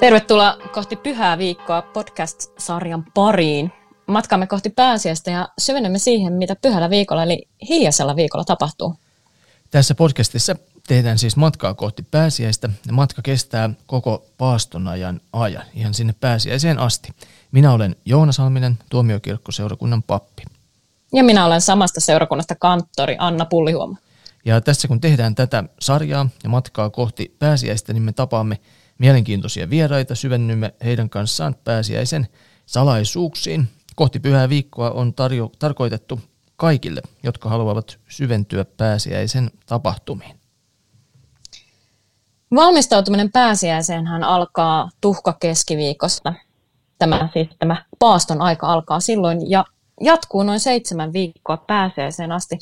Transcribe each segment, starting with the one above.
Tervetuloa kohti Pyhää viikkoa podcast-sarjan pariin. Matkamme kohti pääsiäistä ja syvennämme siihen, mitä pyhällä viikolla eli hiljaisella viikolla tapahtuu. Tässä podcastissa tehdään siis matkaa kohti pääsiäistä ja matka kestää koko paaston ajan ajan, ihan sinne pääsiäiseen asti. Minä olen Joona Salminen, tuomiokirkkoseurakunnan pappi. Ja minä olen samasta seurakunnasta kanttori Anna Pullihuoma. Ja tässä kun tehdään tätä sarjaa ja matkaa kohti pääsiäistä, niin me tapaamme mielenkiintoisia vieraita, syvennymme heidän kanssaan pääsiäisen salaisuuksiin. Kohti pyhää viikkoa on tarjo- tarkoitettu kaikille, jotka haluavat syventyä pääsiäisen tapahtumiin. Valmistautuminen pääsiäiseenhän alkaa tuhka keskiviikosta. Tämä, siis tämä paaston aika alkaa silloin ja jatkuu noin seitsemän viikkoa pääsiäiseen asti.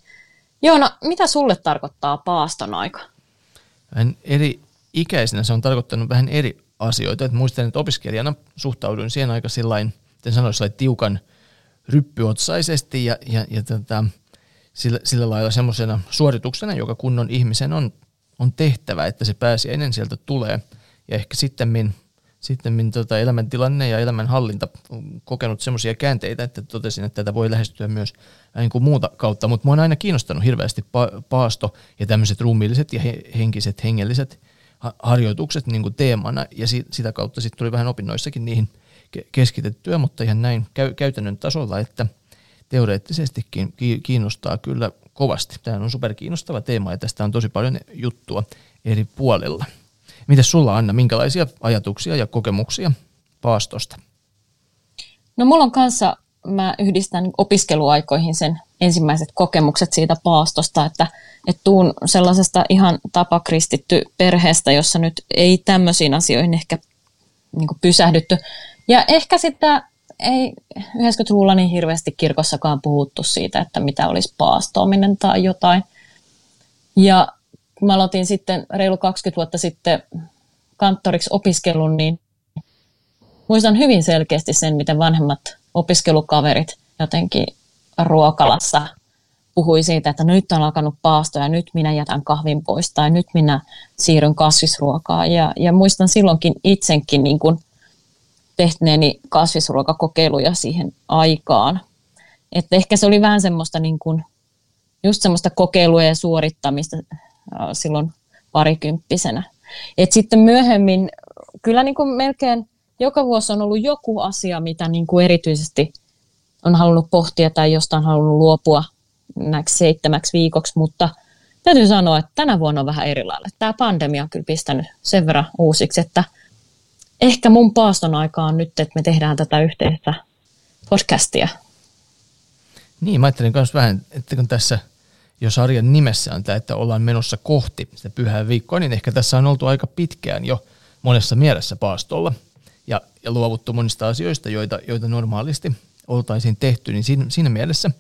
Joona, mitä sulle tarkoittaa paaston aika? Eri ikäisenä se on tarkoittanut vähän eri asioita. Et muistan, että opiskelijana suhtauduin siihen aika sillain, sanoisi tiukan ryppyotsaisesti ja, ja, ja tätä, sillä, sillä lailla semmoisena suorituksena, joka kunnon ihmisen on, on tehtävä, että se pääsiäinen sieltä tulee. Ja ehkä sitten sitten tota elämäntilanne ja elämänhallinta on kokenut semmoisia käänteitä, että totesin, että tätä voi lähestyä myös niin kuin muuta kautta, mutta mua on aina kiinnostanut hirveästi pa- paasto ja tämmöiset ruumiilliset ja he- henkiset, hengelliset harjoitukset niin kuin teemana ja si- sitä kautta sitten tuli vähän opinnoissakin niihin keskitettyä, mutta ihan näin käy- käytännön tasolla, että teoreettisestikin kiinnostaa kyllä kovasti. Tämä on super kiinnostava teema ja tästä on tosi paljon juttua eri puolilla. Miten sulla Anna, minkälaisia ajatuksia ja kokemuksia paastosta? No mulla on kanssa, mä yhdistän opiskeluaikoihin sen ensimmäiset kokemukset siitä paastosta, että, että tuun sellaisesta ihan tapakristitty perheestä, jossa nyt ei tämmöisiin asioihin ehkä niin pysähdytty. Ja ehkä sitä ei 90-luvulla niin hirveästi kirkossakaan puhuttu siitä, että mitä olisi paastoaminen tai jotain. Ja kun mä aloitin sitten reilu 20 vuotta sitten kanttoriksi opiskelun, niin muistan hyvin selkeästi sen, miten vanhemmat opiskelukaverit jotenkin ruokalassa puhui siitä, että nyt on alkanut paasto ja nyt minä jätän kahvin pois tai nyt minä siirryn kasvisruokaan. Ja, ja muistan silloinkin itsenkin niin kuin tehneeni kasvisruokakokeiluja siihen aikaan. Että ehkä se oli vähän semmoista niin kuin, just semmoista kokeilua ja suorittamista silloin parikymppisenä. Et sitten myöhemmin kyllä niin kuin melkein joka vuosi on ollut joku asia, mitä niin kuin erityisesti on halunnut pohtia tai jostain halunnut luopua näiksi seitsemäksi viikoksi, mutta täytyy sanoa, että tänä vuonna on vähän erilainen. Tämä pandemia on kyllä pistänyt sen verran uusiksi, että ehkä mun paaston aika on nyt, että me tehdään tätä yhteistä podcastia. Niin, mä ajattelin myös vähän, että kun tässä – jo sarjan nimessä on tämä, että ollaan menossa kohti sitä pyhää viikkoa, niin ehkä tässä on oltu aika pitkään jo monessa mielessä paastolla ja, ja luovuttu monista asioista, joita, joita normaalisti oltaisiin tehty, niin siinä, siinä mielessä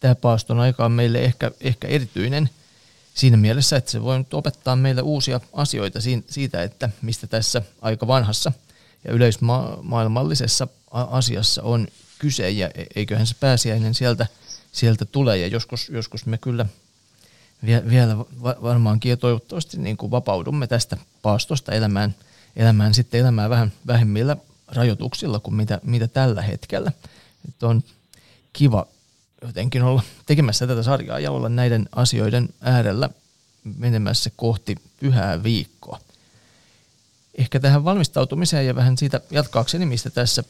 tämä paaston aika on meille ehkä, ehkä erityinen siinä mielessä, että se voi opettaa meille uusia asioita siitä, että mistä tässä aika vanhassa ja yleismaailmallisessa asiassa on kyse ja e-, eiköhän se pääsiäinen sieltä, sieltä tulee ja joskus, joskus me kyllä – vielä varmaankin ja toivottavasti niin kuin vapaudumme tästä paastosta elämään, elämään sitten elämään vähän vähemmillä rajoituksilla kuin mitä, mitä tällä hetkellä. Nyt on kiva jotenkin olla tekemässä tätä sarjaa ja olla näiden asioiden äärellä menemässä kohti pyhää viikkoa. Ehkä tähän valmistautumiseen ja vähän siitä jatkaakseni, mistä tässä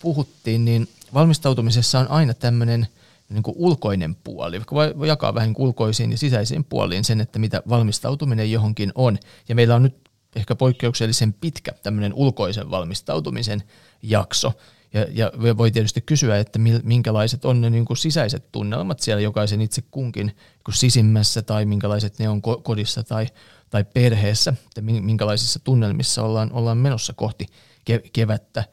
puhuttiin, niin valmistautumisessa on aina tämmöinen – niin kuin ulkoinen puoli, voi, jakaa vähän ulkoisiin ja sisäisiin puoliin sen, että mitä valmistautuminen johonkin on. Ja meillä on nyt ehkä poikkeuksellisen pitkä tämmöinen ulkoisen valmistautumisen jakso. Ja, ja voi tietysti kysyä, että minkälaiset on ne niin kuin sisäiset tunnelmat siellä jokaisen itse kunkin niin sisimmässä tai minkälaiset ne on kodissa tai, tai perheessä, että minkälaisissa tunnelmissa ollaan, ollaan menossa kohti kevättä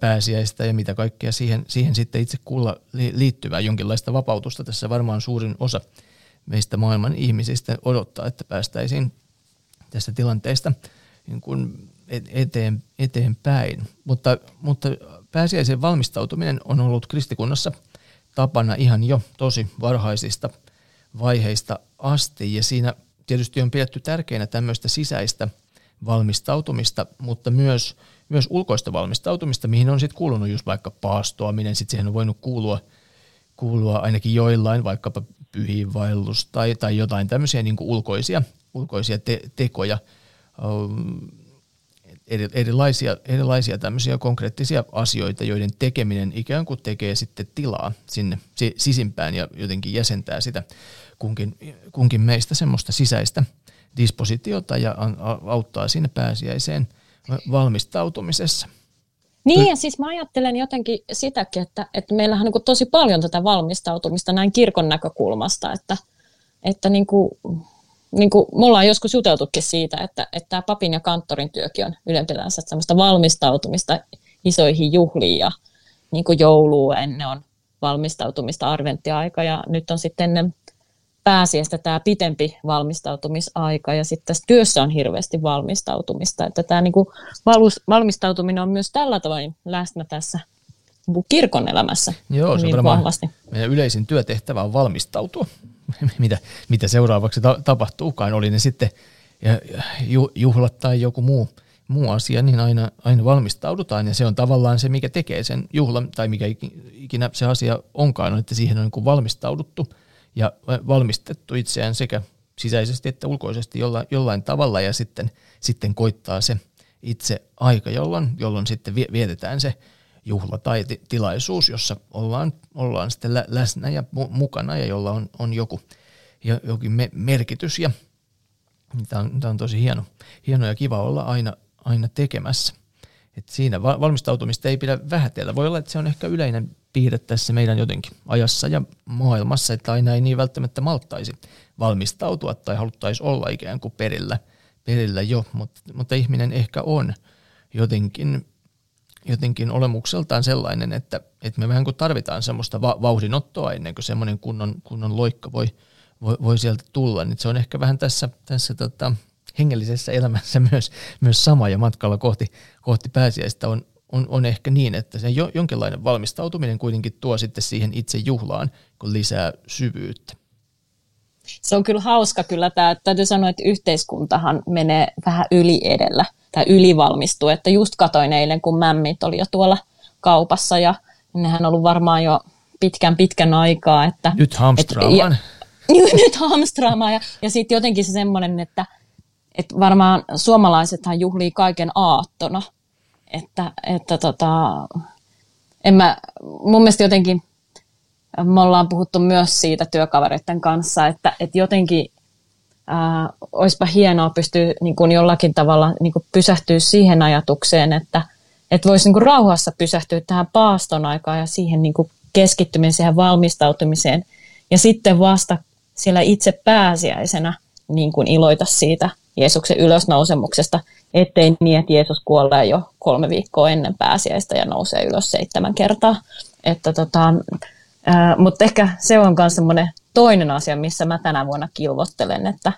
pääsiäistä ja mitä kaikkea siihen, siihen sitten itse kuulla liittyvää jonkinlaista vapautusta. Tässä varmaan suurin osa meistä maailman ihmisistä odottaa, että päästäisiin tästä tilanteesta niin kuin eteen, eteenpäin. Mutta, mutta pääsiäisen valmistautuminen on ollut kristikunnassa tapana ihan jo tosi varhaisista vaiheista asti ja siinä tietysti on pidetty tärkeänä tämmöistä sisäistä valmistautumista, mutta myös, myös ulkoista valmistautumista, mihin on sitten kuulunut just vaikka paastoaminen, sitten siihen on voinut kuulua, kuulua ainakin joillain vaikkapa pyhiinvaellus tai, tai jotain tämmöisiä niin ulkoisia, ulkoisia te, tekoja, erilaisia, erilaisia tämmöisiä konkreettisia asioita, joiden tekeminen ikään kuin tekee sitten tilaa sinne sisimpään ja jotenkin jäsentää sitä kunkin, kunkin meistä semmoista sisäistä dispositiota ja auttaa sinne pääsiäiseen valmistautumisessa. Niin ja siis mä ajattelen jotenkin sitäkin, että, että meillähän on niin tosi paljon tätä valmistautumista näin kirkon näkökulmasta, että, että niin kuin, niin kuin me ollaan joskus juteltukin siitä, että, että tämä papin ja kanttorin työkin on ylempiläänsä sellaista valmistautumista isoihin juhliin ja niin kuin jouluun. Ennen on valmistautumista arventtiaika ja nyt on sitten ennen pääsiäistä tämä pitempi valmistautumisaika ja sitten tässä työssä on hirveästi valmistautumista, että tämä niin kuin valmistautuminen on myös tällä tavoin läsnä tässä niin kirkon elämässä Joo, se on vahvasti. Meidän yleisin työtehtävä on valmistautua, mitä, mitä seuraavaksi ta- tapahtuukaan, oli ne sitten juhlat tai joku muu, muu asia, niin aina, aina valmistaudutaan ja se on tavallaan se, mikä tekee sen juhlan tai mikä ikinä se asia onkaan, on, että siihen on niin valmistauduttu – ja valmistettu itseään sekä sisäisesti että ulkoisesti jollain, jollain tavalla ja sitten, sitten koittaa se itse aika, jolloin, jolloin sitten vietetään se juhla tai tilaisuus, jossa ollaan, ollaan sitten läsnä ja mukana ja jolla on, on joku, jokin merkitys ja tämä on, tämä on tosi hieno, hieno ja kiva olla aina, aina tekemässä. Et siinä valmistautumista ei pidä vähätellä. Voi olla, että se on ehkä yleinen piirre tässä meidän jotenkin ajassa ja maailmassa, että aina ei niin välttämättä malttaisi valmistautua tai haluttaisi olla ikään kuin perillä, perillä jo, mutta, mutta ihminen ehkä on jotenkin, jotenkin olemukseltaan sellainen, että, että me vähän kuin tarvitaan semmoista va- vauhdinottoa ennen kuin semmoinen kunnon, kunnon loikka voi, voi, voi sieltä tulla, niin se on ehkä vähän tässä, tässä tota, hengellisessä elämässä myös, myös sama ja matkalla kohti, kohti pääsiäistä on, on, on ehkä niin, että se jo, jonkinlainen valmistautuminen kuitenkin tuo sitten siihen itse juhlaan, kun lisää syvyyttä. Se on kyllä hauska kyllä tämä, täytyy sanoa, että yhteiskuntahan menee vähän yli edellä tai ylivalmistuu, että just katoin eilen, kun mämmit oli jo tuolla kaupassa ja nehän on ollut varmaan jo pitkän pitkän aikaa. Että, nyt hamstraamaan. Et, ja, nyt hamstraamaan ja, ja sitten jotenkin se semmoinen, että, että varmaan suomalaisethan juhlii kaiken aattona, että, että tota, en mä, mun mielestä jotenkin me ollaan puhuttu myös siitä työkavereiden kanssa, että, että jotenkin ää, olisipa hienoa pystyä niin kuin jollakin tavalla niin kuin pysähtyä siihen ajatukseen, että, että voisi niin kuin rauhassa pysähtyä tähän paaston aikaan ja siihen niin kuin keskittymisen, siihen valmistautumiseen ja sitten vasta siellä itse pääsiäisenä niin kuin iloita siitä Jeesuksen ylösnousemuksesta, ettei niin, että Jeesus kuolee jo kolme viikkoa ennen pääsiäistä ja nousee ylös seitsemän kertaa. Että tota, ää, mutta ehkä se on myös semmoinen toinen asia, missä mä tänä vuonna kilvottelen, että,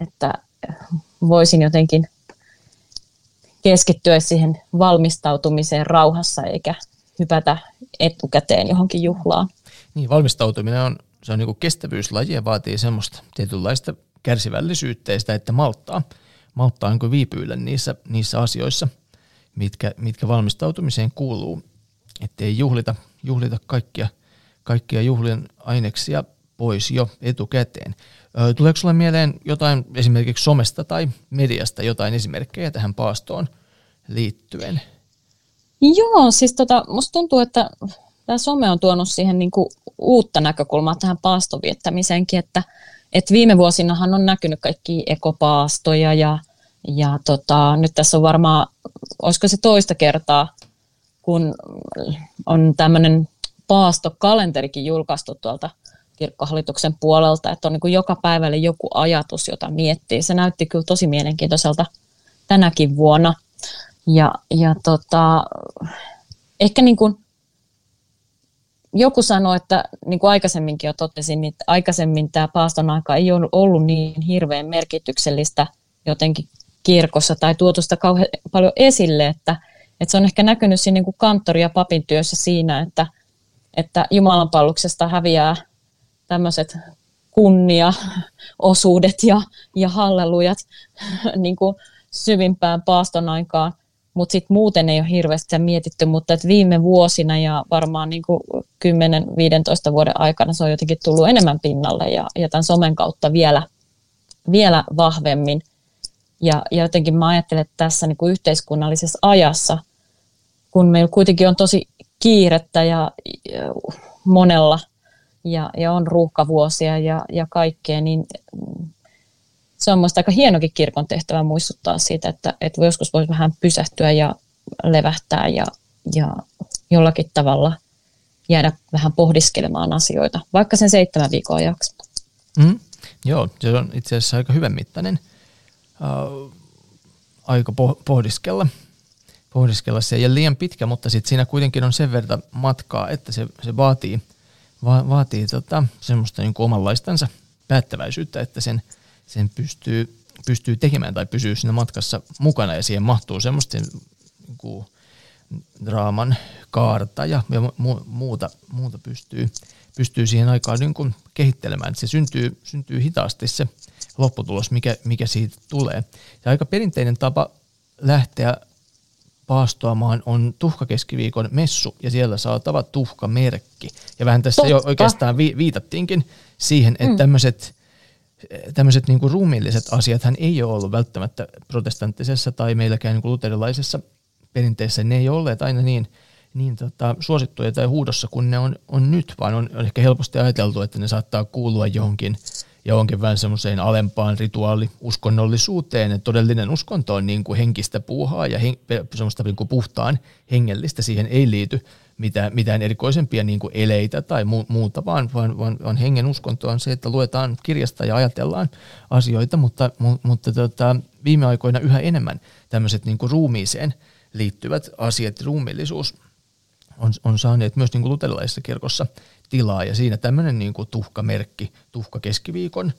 että voisin jotenkin keskittyä siihen valmistautumiseen rauhassa eikä hypätä etukäteen johonkin juhlaan. Niin, valmistautuminen on, se on niin kestävyyslaji ja vaatii semmoista tietynlaista kärsivällisyyttä ja sitä, että malttaa, malttaa niin viipyillä niissä, niissä asioissa, mitkä, mitkä valmistautumiseen kuuluu, ettei juhlita, juhlita kaikkia, kaikkia juhlien aineksia pois jo etukäteen. Tuleeko sinulle mieleen jotain esimerkiksi somesta tai mediasta jotain esimerkkejä tähän paastoon liittyen? Joo, siis tota, musta tuntuu, että tämä some on tuonut siihen niinku uutta näkökulmaa tähän paastoviettämiseenkin, että – et viime vuosinahan on näkynyt kaikki ekopaastoja ja, ja tota, nyt tässä on varmaan, olisiko se toista kertaa, kun on tämmöinen paastokalenterikin julkaistu tuolta kirkkohallituksen puolelta, että on niin kuin joka päivälle joku ajatus, jota miettii. Se näytti kyllä tosi mielenkiintoiselta tänäkin vuonna. Ja, ja tota, ehkä niin kuin joku sanoi, että niin kuin aikaisemminkin jo totesin, että aikaisemmin tämä paaston aika ei ole ollut niin hirveän merkityksellistä jotenkin kirkossa tai tuotu sitä kauhean paljon esille, että, että se on ehkä näkynyt siinä niin kuin kanttori- ja papin työssä siinä, että, että Jumalanpalluksesta häviää tämmöiset kunnia, osuudet ja, ja hallelujat niin kuin syvimpään paaston aikaan, mutta sitten muuten ei ole hirveästi mietitty, mutta et viime vuosina ja varmaan niin 10-15 vuoden aikana se on jotenkin tullut enemmän pinnalle ja, ja tämän somen kautta vielä, vielä vahvemmin. Ja, ja jotenkin mä ajattelen, että tässä niin kuin yhteiskunnallisessa ajassa, kun meillä kuitenkin on tosi kiirettä ja monella ja, ja on ruuhkavuosia ja, ja kaikkea, niin se on minusta aika hienokin kirkon tehtävä muistuttaa siitä, että, että joskus voisi vähän pysähtyä ja levähtää ja, ja jollakin tavalla jäädä vähän pohdiskelemaan asioita, vaikka sen seitsemän viikon ajaksi. Mm, joo, se on itse asiassa aika hyvän mittainen uh, aika pohdiskella, pohdiskella se. Ja liian pitkä, mutta sitten siinä kuitenkin on sen verran matkaa, että se, se vaatii, va, vaatii tota, semmoista niin omanlaistansa päättäväisyyttä, että sen – sen pystyy, pystyy tekemään tai pysyy siinä matkassa mukana ja siihen mahtuu semmoista niin kuin draaman kaarta ja, ja mu, muuta, muuta pystyy, pystyy siihen aikaan niin kuin kehittelemään. Se syntyy, syntyy hitaasti se lopputulos, mikä, mikä siitä tulee. Ja aika perinteinen tapa lähteä paastoamaan on tuhkakeskiviikon messu ja siellä saatava tuhkamerkki. Ja vähän tässä Totta. jo oikeastaan vi, viitattiinkin siihen, että mm. tämmöiset tämmöiset niin ruumiilliset asiat hän ei ole ollut välttämättä protestanttisessa tai meilläkään niin kuin luterilaisessa perinteessä. Ne ei ole olleet aina niin, niin tota, suosittuja tai huudossa kuin ne on, on nyt, vaan on, on ehkä helposti ajateltu, että ne saattaa kuulua johonkin johonkin vähän semmoiseen alempaan rituaaliuskonnollisuuteen. Että todellinen uskonto on niin kuin henkistä puuhaa ja hen, semmoista niin kuin puhtaan hengellistä. Siihen ei liity mitään, mitään erikoisempia niin kuin eleitä tai mu, muuta, vaan, vaan, vaan, vaan hengen uskonto on se, että luetaan kirjasta ja ajatellaan asioita, mutta, mu, mutta tota, viime aikoina yhä enemmän tämmöiset niin kuin ruumiiseen liittyvät asiat, ruumiillisuus on, on saaneet myös niin kuin luterilaisessa kirkossa tilaa ja siinä tämmöinen niin kuin tuhkamerkki, tuhka keskiviikon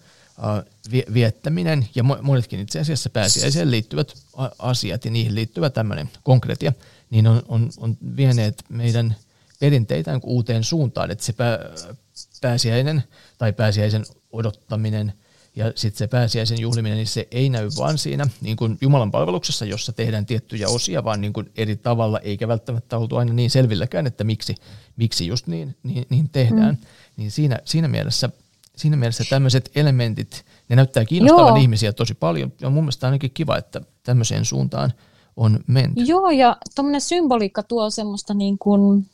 viettäminen ja monetkin itse asiassa pääsiäiseen liittyvät asiat ja niihin liittyvä tämmöinen konkretia – niin on, on, on vieneet meidän perinteitä uuteen suuntaan, että se pää, pääsiäinen tai pääsiäisen odottaminen ja sitten se pääsiäisen juhliminen, niin se ei näy vaan siinä niin kuin Jumalan palveluksessa, jossa tehdään tiettyjä osia, vaan niin kuin eri tavalla, eikä välttämättä oltu aina niin selvilläkään, että miksi, miksi just niin, niin, niin tehdään. Mm. Niin siinä, siinä, mielessä, siinä mielessä tämmöiset elementit, ne näyttää kiinnostavan Joo. ihmisiä tosi paljon, ja mun mielestä ainakin kiva, että tämmöiseen suuntaan – on menty. Joo, ja tuommoinen symboliikka tuo semmoista niin kuin,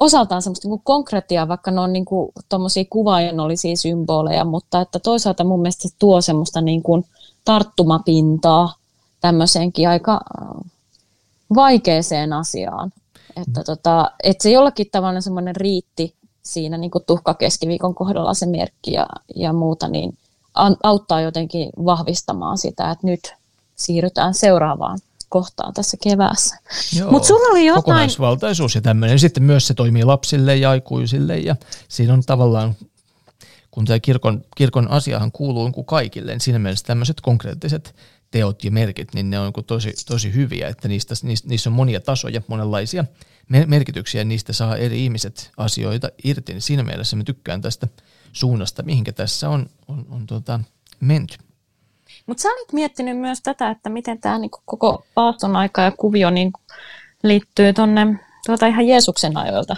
osaltaan semmoista niin kuin konkretiaa, vaikka ne on niin kuin tuommoisia kuvaajanollisia symboleja, mutta että toisaalta mun mielestä se tuo semmoista niin kuin tarttumapintaa tämmöiseenkin aika äh, vaikeeseen asiaan. Että, tota, että se jollakin tavalla semmoinen riitti siinä niin kuin tuhkakeskiviikon kohdalla se merkki ja, ja muuta, niin auttaa jotenkin vahvistamaan sitä, että nyt siirrytään seuraavaan kohtaan tässä keväässä. Mutta sulla oli jotain... Kokonaisvaltaisuus ja tämmöinen. Sitten myös se toimii lapsille ja aikuisille ja siinä on tavallaan, kun tämä kirkon, kirkon asiahan kuuluu kuin kaikille, niin siinä mielessä tämmöiset konkreettiset teot ja merkit, niin ne on tosi, tosi hyviä, että niistä, niissä on monia tasoja, monenlaisia merkityksiä, ja niistä saa eri ihmiset asioita irti. Niin siinä mielessä mä tykkään tästä suunnasta, mihinkä tässä on, on, on tuota, menty. Mutta sä olit miettinyt myös tätä, että miten tämä niinku koko paaston aika ja kuvio niin liittyy tuonne tuota ihan Jeesuksen ajoilta.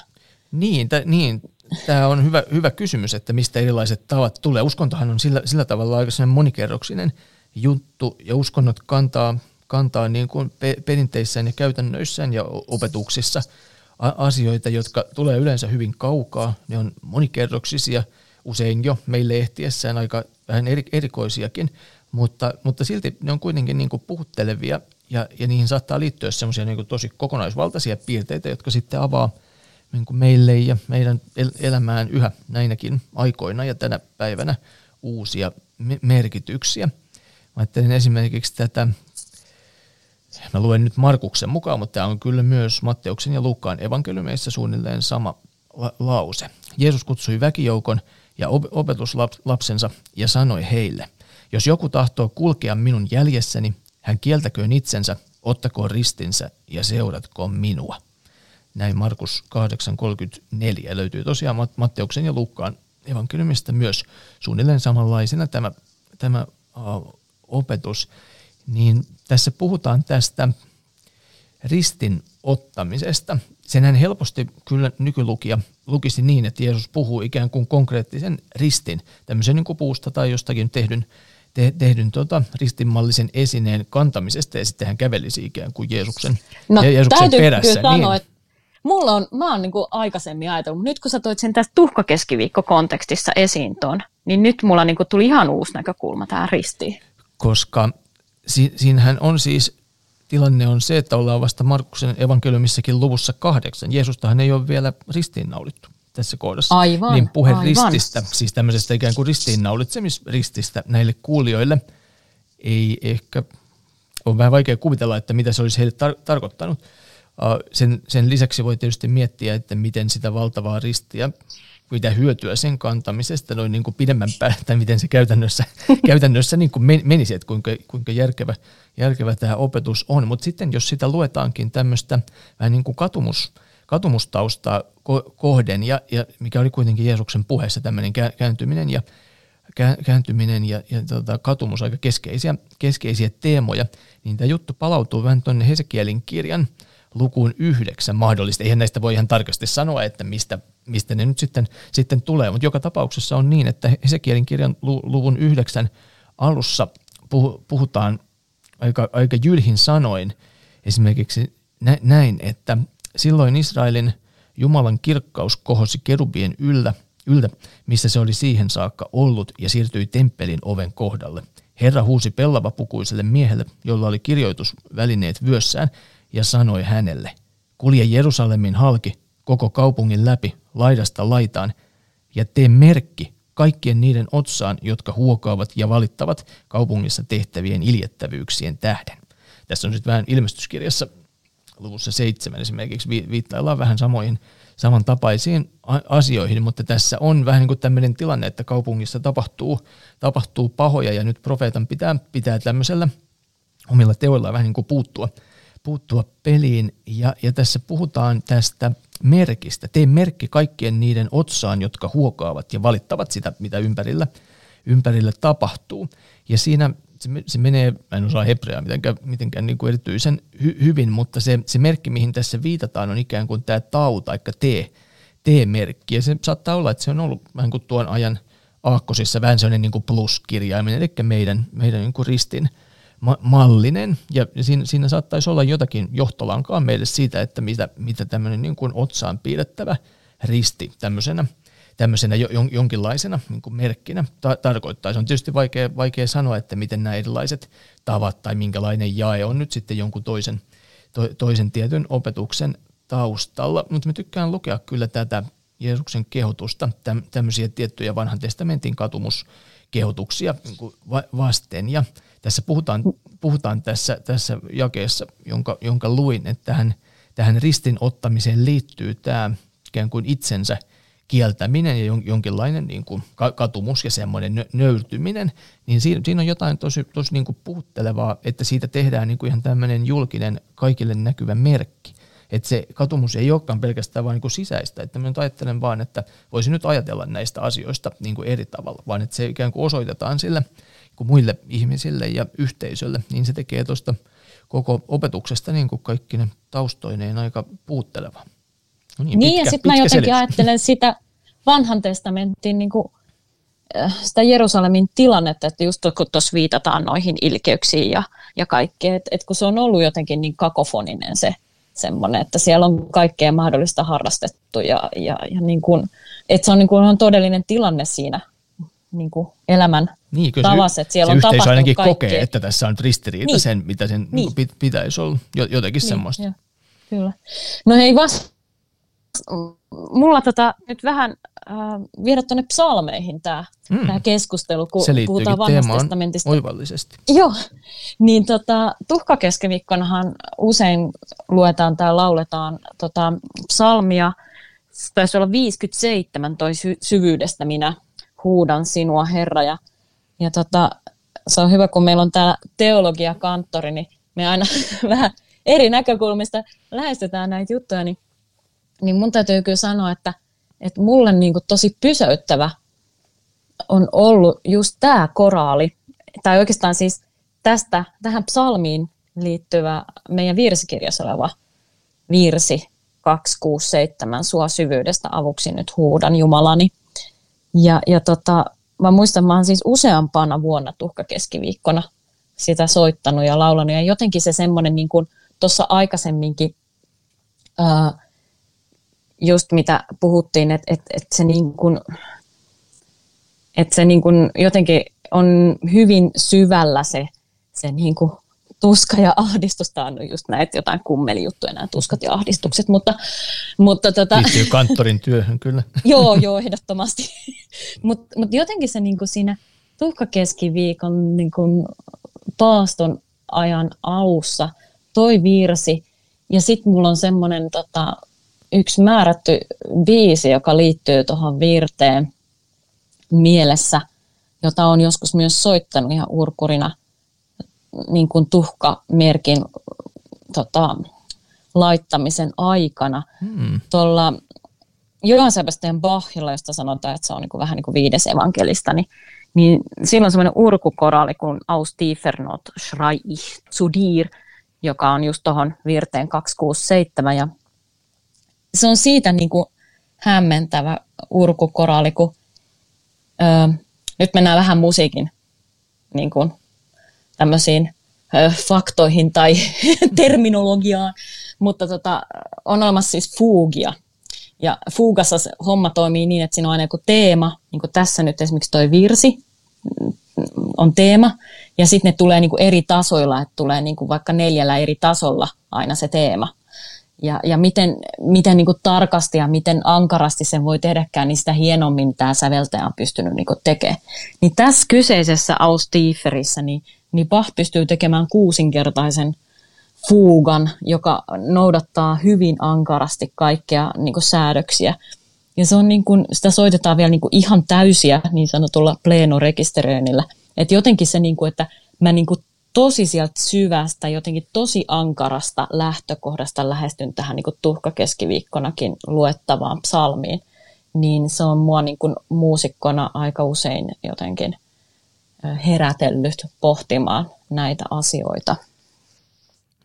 Niin, t- niin tämä on hyvä, hyvä kysymys, että mistä erilaiset tavat tulee. Uskontohan on sillä, sillä tavalla aika monikerroksinen juttu ja uskonnot kantaa, kantaa niin kuin pe- perinteissään ja käytännöissään ja opetuksissa asioita, jotka tulee yleensä hyvin kaukaa. Ne on monikerroksisia, usein jo meille ehtiessään aika vähän eri, erikoisiakin, mutta, mutta silti ne on kuitenkin niin kuin puhuttelevia ja, ja niihin saattaa liittyä semmoisia niin tosi kokonaisvaltaisia piirteitä, jotka sitten avaa niin kuin meille ja meidän elämään yhä näinäkin aikoina ja tänä päivänä uusia merkityksiä. Mä ajattelen esimerkiksi tätä, mä luen nyt Markuksen mukaan, mutta tämä on kyllä myös Matteuksen ja Luukkaan evankeliumeissa suunnilleen sama la- lause. Jeesus kutsui väkijoukon ja opetuslapsensa ja sanoi heille – jos joku tahtoo kulkea minun jäljessäni, hän kieltäköön itsensä, ottakoon ristinsä ja seuratkoon minua. Näin Markus 8.34 löytyy tosiaan Matteuksen ja Lukkaan evankeliumista myös suunnilleen samanlaisena tämä, tämä opetus. niin tässä puhutaan tästä ristin ottamisesta. Senhän helposti kyllä nykylukija lukisi niin, että Jeesus puhuu ikään kuin konkreettisen ristin, tämmöisen niin kuin puusta tai jostakin tehdyn, te, tehdyn tota, ristinmallisen esineen kantamisesta ja sitten hän kävelisi ikään kuin Jeesuksen, no, Jeesuksen perässä. Kyllä sanoa, niin. että mulla on, mä oon niin kuin aikaisemmin ajatellut, mutta nyt kun sä toit sen tässä tuhkakeskiviikko-kontekstissa esiin ton, niin nyt mulla niin kuin tuli ihan uusi näkökulma tähän ristiin. Koska si- siinähän on siis, tilanne on se, että ollaan vasta Markuksen evankeliumissakin luvussa kahdeksan. Jeesustahan ei ole vielä ristiinnaulittu tässä kohdassa. Aivan, niin puhe aivan. rististä, siis tämmöisestä ikään kuin ristiinnaulitsemisrististä näille kuulijoille ei ehkä, on vähän vaikea kuvitella, että mitä se olisi heille tar- tarkoittanut. Sen, sen lisäksi voi tietysti miettiä, että miten sitä valtavaa ristiä, mitä hyötyä sen kantamisesta noin niin kuin pidemmän päälle, tai miten se käytännössä, käytännössä niin kuin menisi, että kuinka, kuinka järkevä, järkevä tämä opetus on. Mutta sitten jos sitä luetaankin tämmöistä vähän niin kuin katumus, katumustaustaa kohden, ja, ja mikä oli kuitenkin Jeesuksen puheessa tämmöinen kääntyminen ja, kääntyminen ja, ja tota, katumus aika keskeisiä, keskeisiä teemoja, niin tämä juttu palautuu vähän tuonne Hesekielin kirjan – lukuun yhdeksän mahdollista. Eihän näistä voi ihan tarkasti sanoa, että mistä, mistä ne nyt sitten, sitten tulee, mutta joka tapauksessa on niin, että Hesekielin kirjan luvun yhdeksän alussa puhutaan aika, aika jylhin sanoin esimerkiksi näin, että silloin Israelin Jumalan kirkkaus kohosi kerubien yllä, yltä, missä se oli siihen saakka ollut ja siirtyi temppelin oven kohdalle. Herra huusi pellavapukuiselle miehelle, jolla oli kirjoitusvälineet vyössään, ja sanoi hänelle, kulje Jerusalemin halki koko kaupungin läpi laidasta laitaan ja tee merkki kaikkien niiden otsaan, jotka huokaavat ja valittavat kaupungissa tehtävien iljettävyyksien tähden. Tässä on sitten vähän ilmestyskirjassa luvussa seitsemän esimerkiksi viittaillaan vähän samoihin samantapaisiin asioihin, mutta tässä on vähän niin kuin tämmöinen tilanne, että kaupungissa tapahtuu, tapahtuu pahoja ja nyt profeetan pitää, pitää tämmöisellä omilla teoillaan vähän niin kuin puuttua – puuttua peliin. Ja, ja tässä puhutaan tästä merkistä. Tee merkki kaikkien niiden otsaan, jotka huokaavat ja valittavat sitä, mitä ympärillä, ympärillä tapahtuu. Ja siinä se, se menee, mä en osaa hebreaa mitenkään, mitenkään niin kuin erityisen hy, hyvin, mutta se, se merkki, mihin tässä viitataan, on ikään kuin tämä tau tai T, T-merkki. Ja se saattaa olla, että se on ollut vähän kuin tuon ajan aakkosissa vähän sellainen niin kuin plus-kirjaimen, eli meidän, meidän niin kuin ristin – ma- mallinen, ja siinä, siinä saattaisi olla jotakin johtolankaa meille siitä, että mitä, mitä tämmöinen niin kuin otsaan piirrettävä risti tämmöisenä, tämmöisenä jo, jonkinlaisena niin kuin merkkinä ta- tarkoittaa. Se on tietysti vaikea, vaikea sanoa, että miten nämä erilaiset tavat tai minkälainen jae on nyt sitten jonkun toisen, to, toisen tietyn opetuksen taustalla, mutta mä tykkään lukea kyllä tätä Jeesuksen kehotusta, täm, tämmöisiä tiettyjä vanhan testamentin katumuskehotuksia niin vasten, ja tässä puhutaan, puhutaan tässä, tässä jakeessa, jonka, jonka luin, että tähän, tähän ristin ottamiseen liittyy tämä ikään kuin itsensä kieltäminen ja jonkinlainen niin kuin katumus ja semmoinen nöyrtyminen, niin siinä, on jotain tosi, tosi niin kuin puhuttelevaa, että siitä tehdään niin kuin ihan tämmöinen julkinen kaikille näkyvä merkki. Että se katumus ei olekaan pelkästään vain niin kuin sisäistä, että mä nyt ajattelen vaan, että voisi nyt ajatella näistä asioista niin kuin eri tavalla, vaan että se ikään kuin osoitetaan sille kuin muille ihmisille ja yhteisölle, niin se tekee tuosta koko opetuksesta niin kuin kaikki ne taustoineen aika puutteleva. No niin, niin pitkä, ja sitten mä jotenkin selitys. ajattelen sitä vanhan testamentin niin kuin, äh, sitä Jerusalemin tilannetta, että just kun tuossa viitataan noihin ilkeyksiin ja, ja kaikkeen, että, että kun se on ollut jotenkin niin kakofoninen se semmoinen, että siellä on kaikkea mahdollista harrastettu ja, ja, ja niin kuin, että se on, niin kuin, on todellinen tilanne siinä niin kuin elämän niin, tavassa, että siellä se on yhteisö ainakin kaikkea. kokee, että tässä on ristiriita niin. sen, mitä sen niin. Niin pitäisi olla. Jotenkin niin, semmoista. Jo. Kyllä. No hei, vas, mulla tota, nyt vähän äh, viedä tuonne psalmeihin tämä mm. Tää keskustelu, kun se puhutaan vanhasta testamentista. oivallisesti. Joo, niin tota, tuhkakeskiviikkonahan usein luetaan tai lauletaan tota, psalmia, taisi olla 57 toi sy- syvyydestä minä huudan sinua, Herra. Ja, ja tota, se on hyvä, kun meillä on täällä teologiakanttori, niin me aina vähän eri näkökulmista lähestytään näitä juttuja, niin, niin mun täytyy kyllä sanoa, että, että mulle niin kuin tosi pysäyttävä on ollut just tämä koraali, tai oikeastaan siis tästä, tähän psalmiin liittyvä meidän virsikirjassa oleva virsi 267, sua syvyydestä avuksi nyt huudan Jumalani. Ja, ja tota, mä muistan, mä oon siis useampana vuonna tuhkakeskiviikkona sitä soittanut ja laulanut. Ja jotenkin se semmoinen, niin kuin tuossa aikaisemminkin, ää, just mitä puhuttiin, että et, et se, niin kuin, et se niin kuin jotenkin on hyvin syvällä se, se niin kuin tuska ja ahdistus. Tämä on just näitä jotain kummelijuttuja, nämä tuskat ja ahdistukset. Mutta, mutta tota, Liittyy kanttorin työhön kyllä. joo, joo, ehdottomasti. mutta mut jotenkin se niin kuin siinä tuhkakeskiviikon niin kuin paaston ajan alussa toi virsi. Ja sitten mulla on semmoinen tota, yksi määrätty biisi, joka liittyy tuohon virteen mielessä, jota on joskus myös soittanut ihan urkurina – niin kuin tuhkamerkin tota, laittamisen aikana. Hmm. Tuolla Johann Sebastian Bachilla, josta sanotaan, että se on niin kuin vähän niin kuin viides evankelista, niin, niin siinä on semmoinen urkukoraali kuin Aus Tiefernot Schrei ich zu dir, joka on just tuohon virteen 267. Ja se on siitä niin kuin hämmentävä urkukoraali, kun öö, nyt mennään vähän musiikin niin kuin tämmöisiin faktoihin tai terminologiaan, mutta tota, on olemassa siis fuugia. Ja fuugassa se homma toimii niin, että siinä on aina joku teema, niin kuin tässä nyt esimerkiksi toi virsi on teema, ja sitten ne tulee niin kuin eri tasoilla, että tulee niin kuin vaikka neljällä eri tasolla aina se teema ja, ja miten, miten niin kuin tarkasti ja miten ankarasti sen voi tehdäkään, niin sitä hienommin tämä säveltäjä on pystynyt niin tekemään. Niin tässä kyseisessä Austieferissä, niin, niin Bach pystyy tekemään kuusinkertaisen fuugan, joka noudattaa hyvin ankarasti kaikkea niin kuin säädöksiä. Ja se on niin kuin, sitä soitetaan vielä niin kuin ihan täysiä niin sanotulla pleno-rekisteröinnillä. Että jotenkin se, niin kuin, että mä niin kuin tosi sieltä syvästä, jotenkin tosi ankarasta lähtökohdasta lähestyn tähän niin tuhkakeskiviikkonakin luettavaan psalmiin, niin se on mua niin kuin muusikkona aika usein jotenkin herätellyt pohtimaan näitä asioita.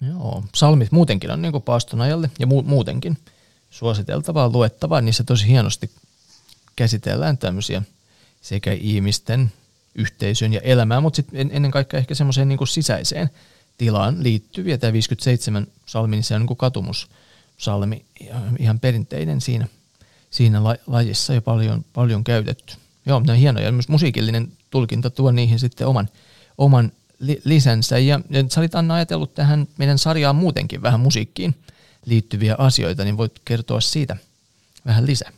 Joo, psalmit muutenkin on niin kuin paastonajalle ja mu- muutenkin suositeltavaa, luettavaa. Niissä tosi hienosti käsitellään tämmöisiä sekä ihmisten yhteisön ja elämään, mutta sitten ennen kaikkea ehkä semmoiseen niin sisäiseen tilaan liittyviä. Tämä 57 salmi, niin se on niin katumussalmi, ihan perinteinen siinä, siinä lajissa ja paljon, paljon käytetty. Joo, ne on hienoja. Myös musiikillinen tulkinta tuo niihin sitten oman, oman li- lisänsä. Ja, ja sä olit Anna ajatellut tähän meidän sarjaan muutenkin vähän musiikkiin liittyviä asioita, niin voit kertoa siitä vähän lisää.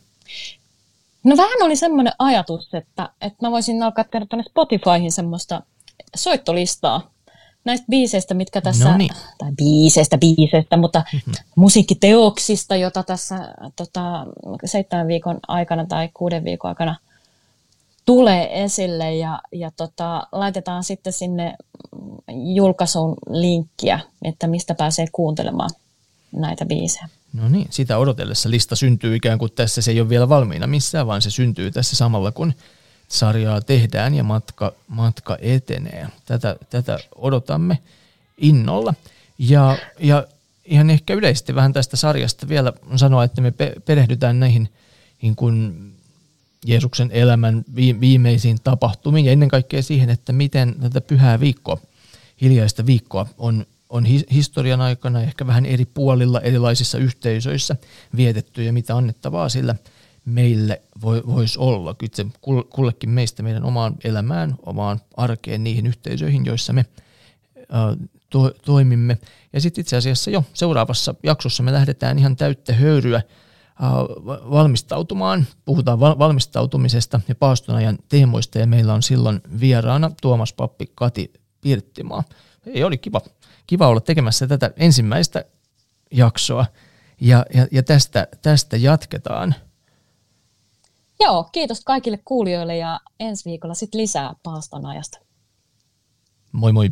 No vähän oli semmoinen ajatus, että, että mä voisin alkaa tehdä tuonne Spotifyhin semmoista soittolistaa näistä biiseistä, mitkä tässä, Noniin. tai biiseistä, biiseistä, mutta mm-hmm. musiikkiteoksista, jota tässä tota, seitsemän viikon aikana tai kuuden viikon aikana tulee esille ja, ja tota, laitetaan sitten sinne julkaisun linkkiä, että mistä pääsee kuuntelemaan näitä biisejä. No niin, sitä odotellessa lista syntyy ikään kuin tässä, se ei ole vielä valmiina missään, vaan se syntyy tässä samalla, kun sarjaa tehdään ja matka, matka etenee. Tätä, tätä odotamme innolla. Ja, ja ihan ehkä yleisesti vähän tästä sarjasta vielä sanoa, että me perehdytään näihin niin kuin Jeesuksen elämän viimeisiin tapahtumiin ja ennen kaikkea siihen, että miten tätä pyhää viikkoa, hiljaista viikkoa on on historian aikana ehkä vähän eri puolilla erilaisissa yhteisöissä vietetty ja mitä annettavaa sillä meille voi, voisi olla. Kyllä se kullekin meistä meidän omaan elämään, omaan arkeen, niihin yhteisöihin, joissa me to, toimimme. Ja sitten itse asiassa jo seuraavassa jaksossa me lähdetään ihan täyttä höyryä valmistautumaan. Puhutaan valmistautumisesta ja paastonajan teemoista ja meillä on silloin vieraana Tuomas Pappi Kati Pirttimaa. Ei, oli kiva kiva olla tekemässä tätä ensimmäistä jaksoa ja, ja, ja tästä, tästä jatketaan. Joo, kiitos kaikille kuulijoille ja ensi viikolla sitten lisää paaston ajasta. Moi moi.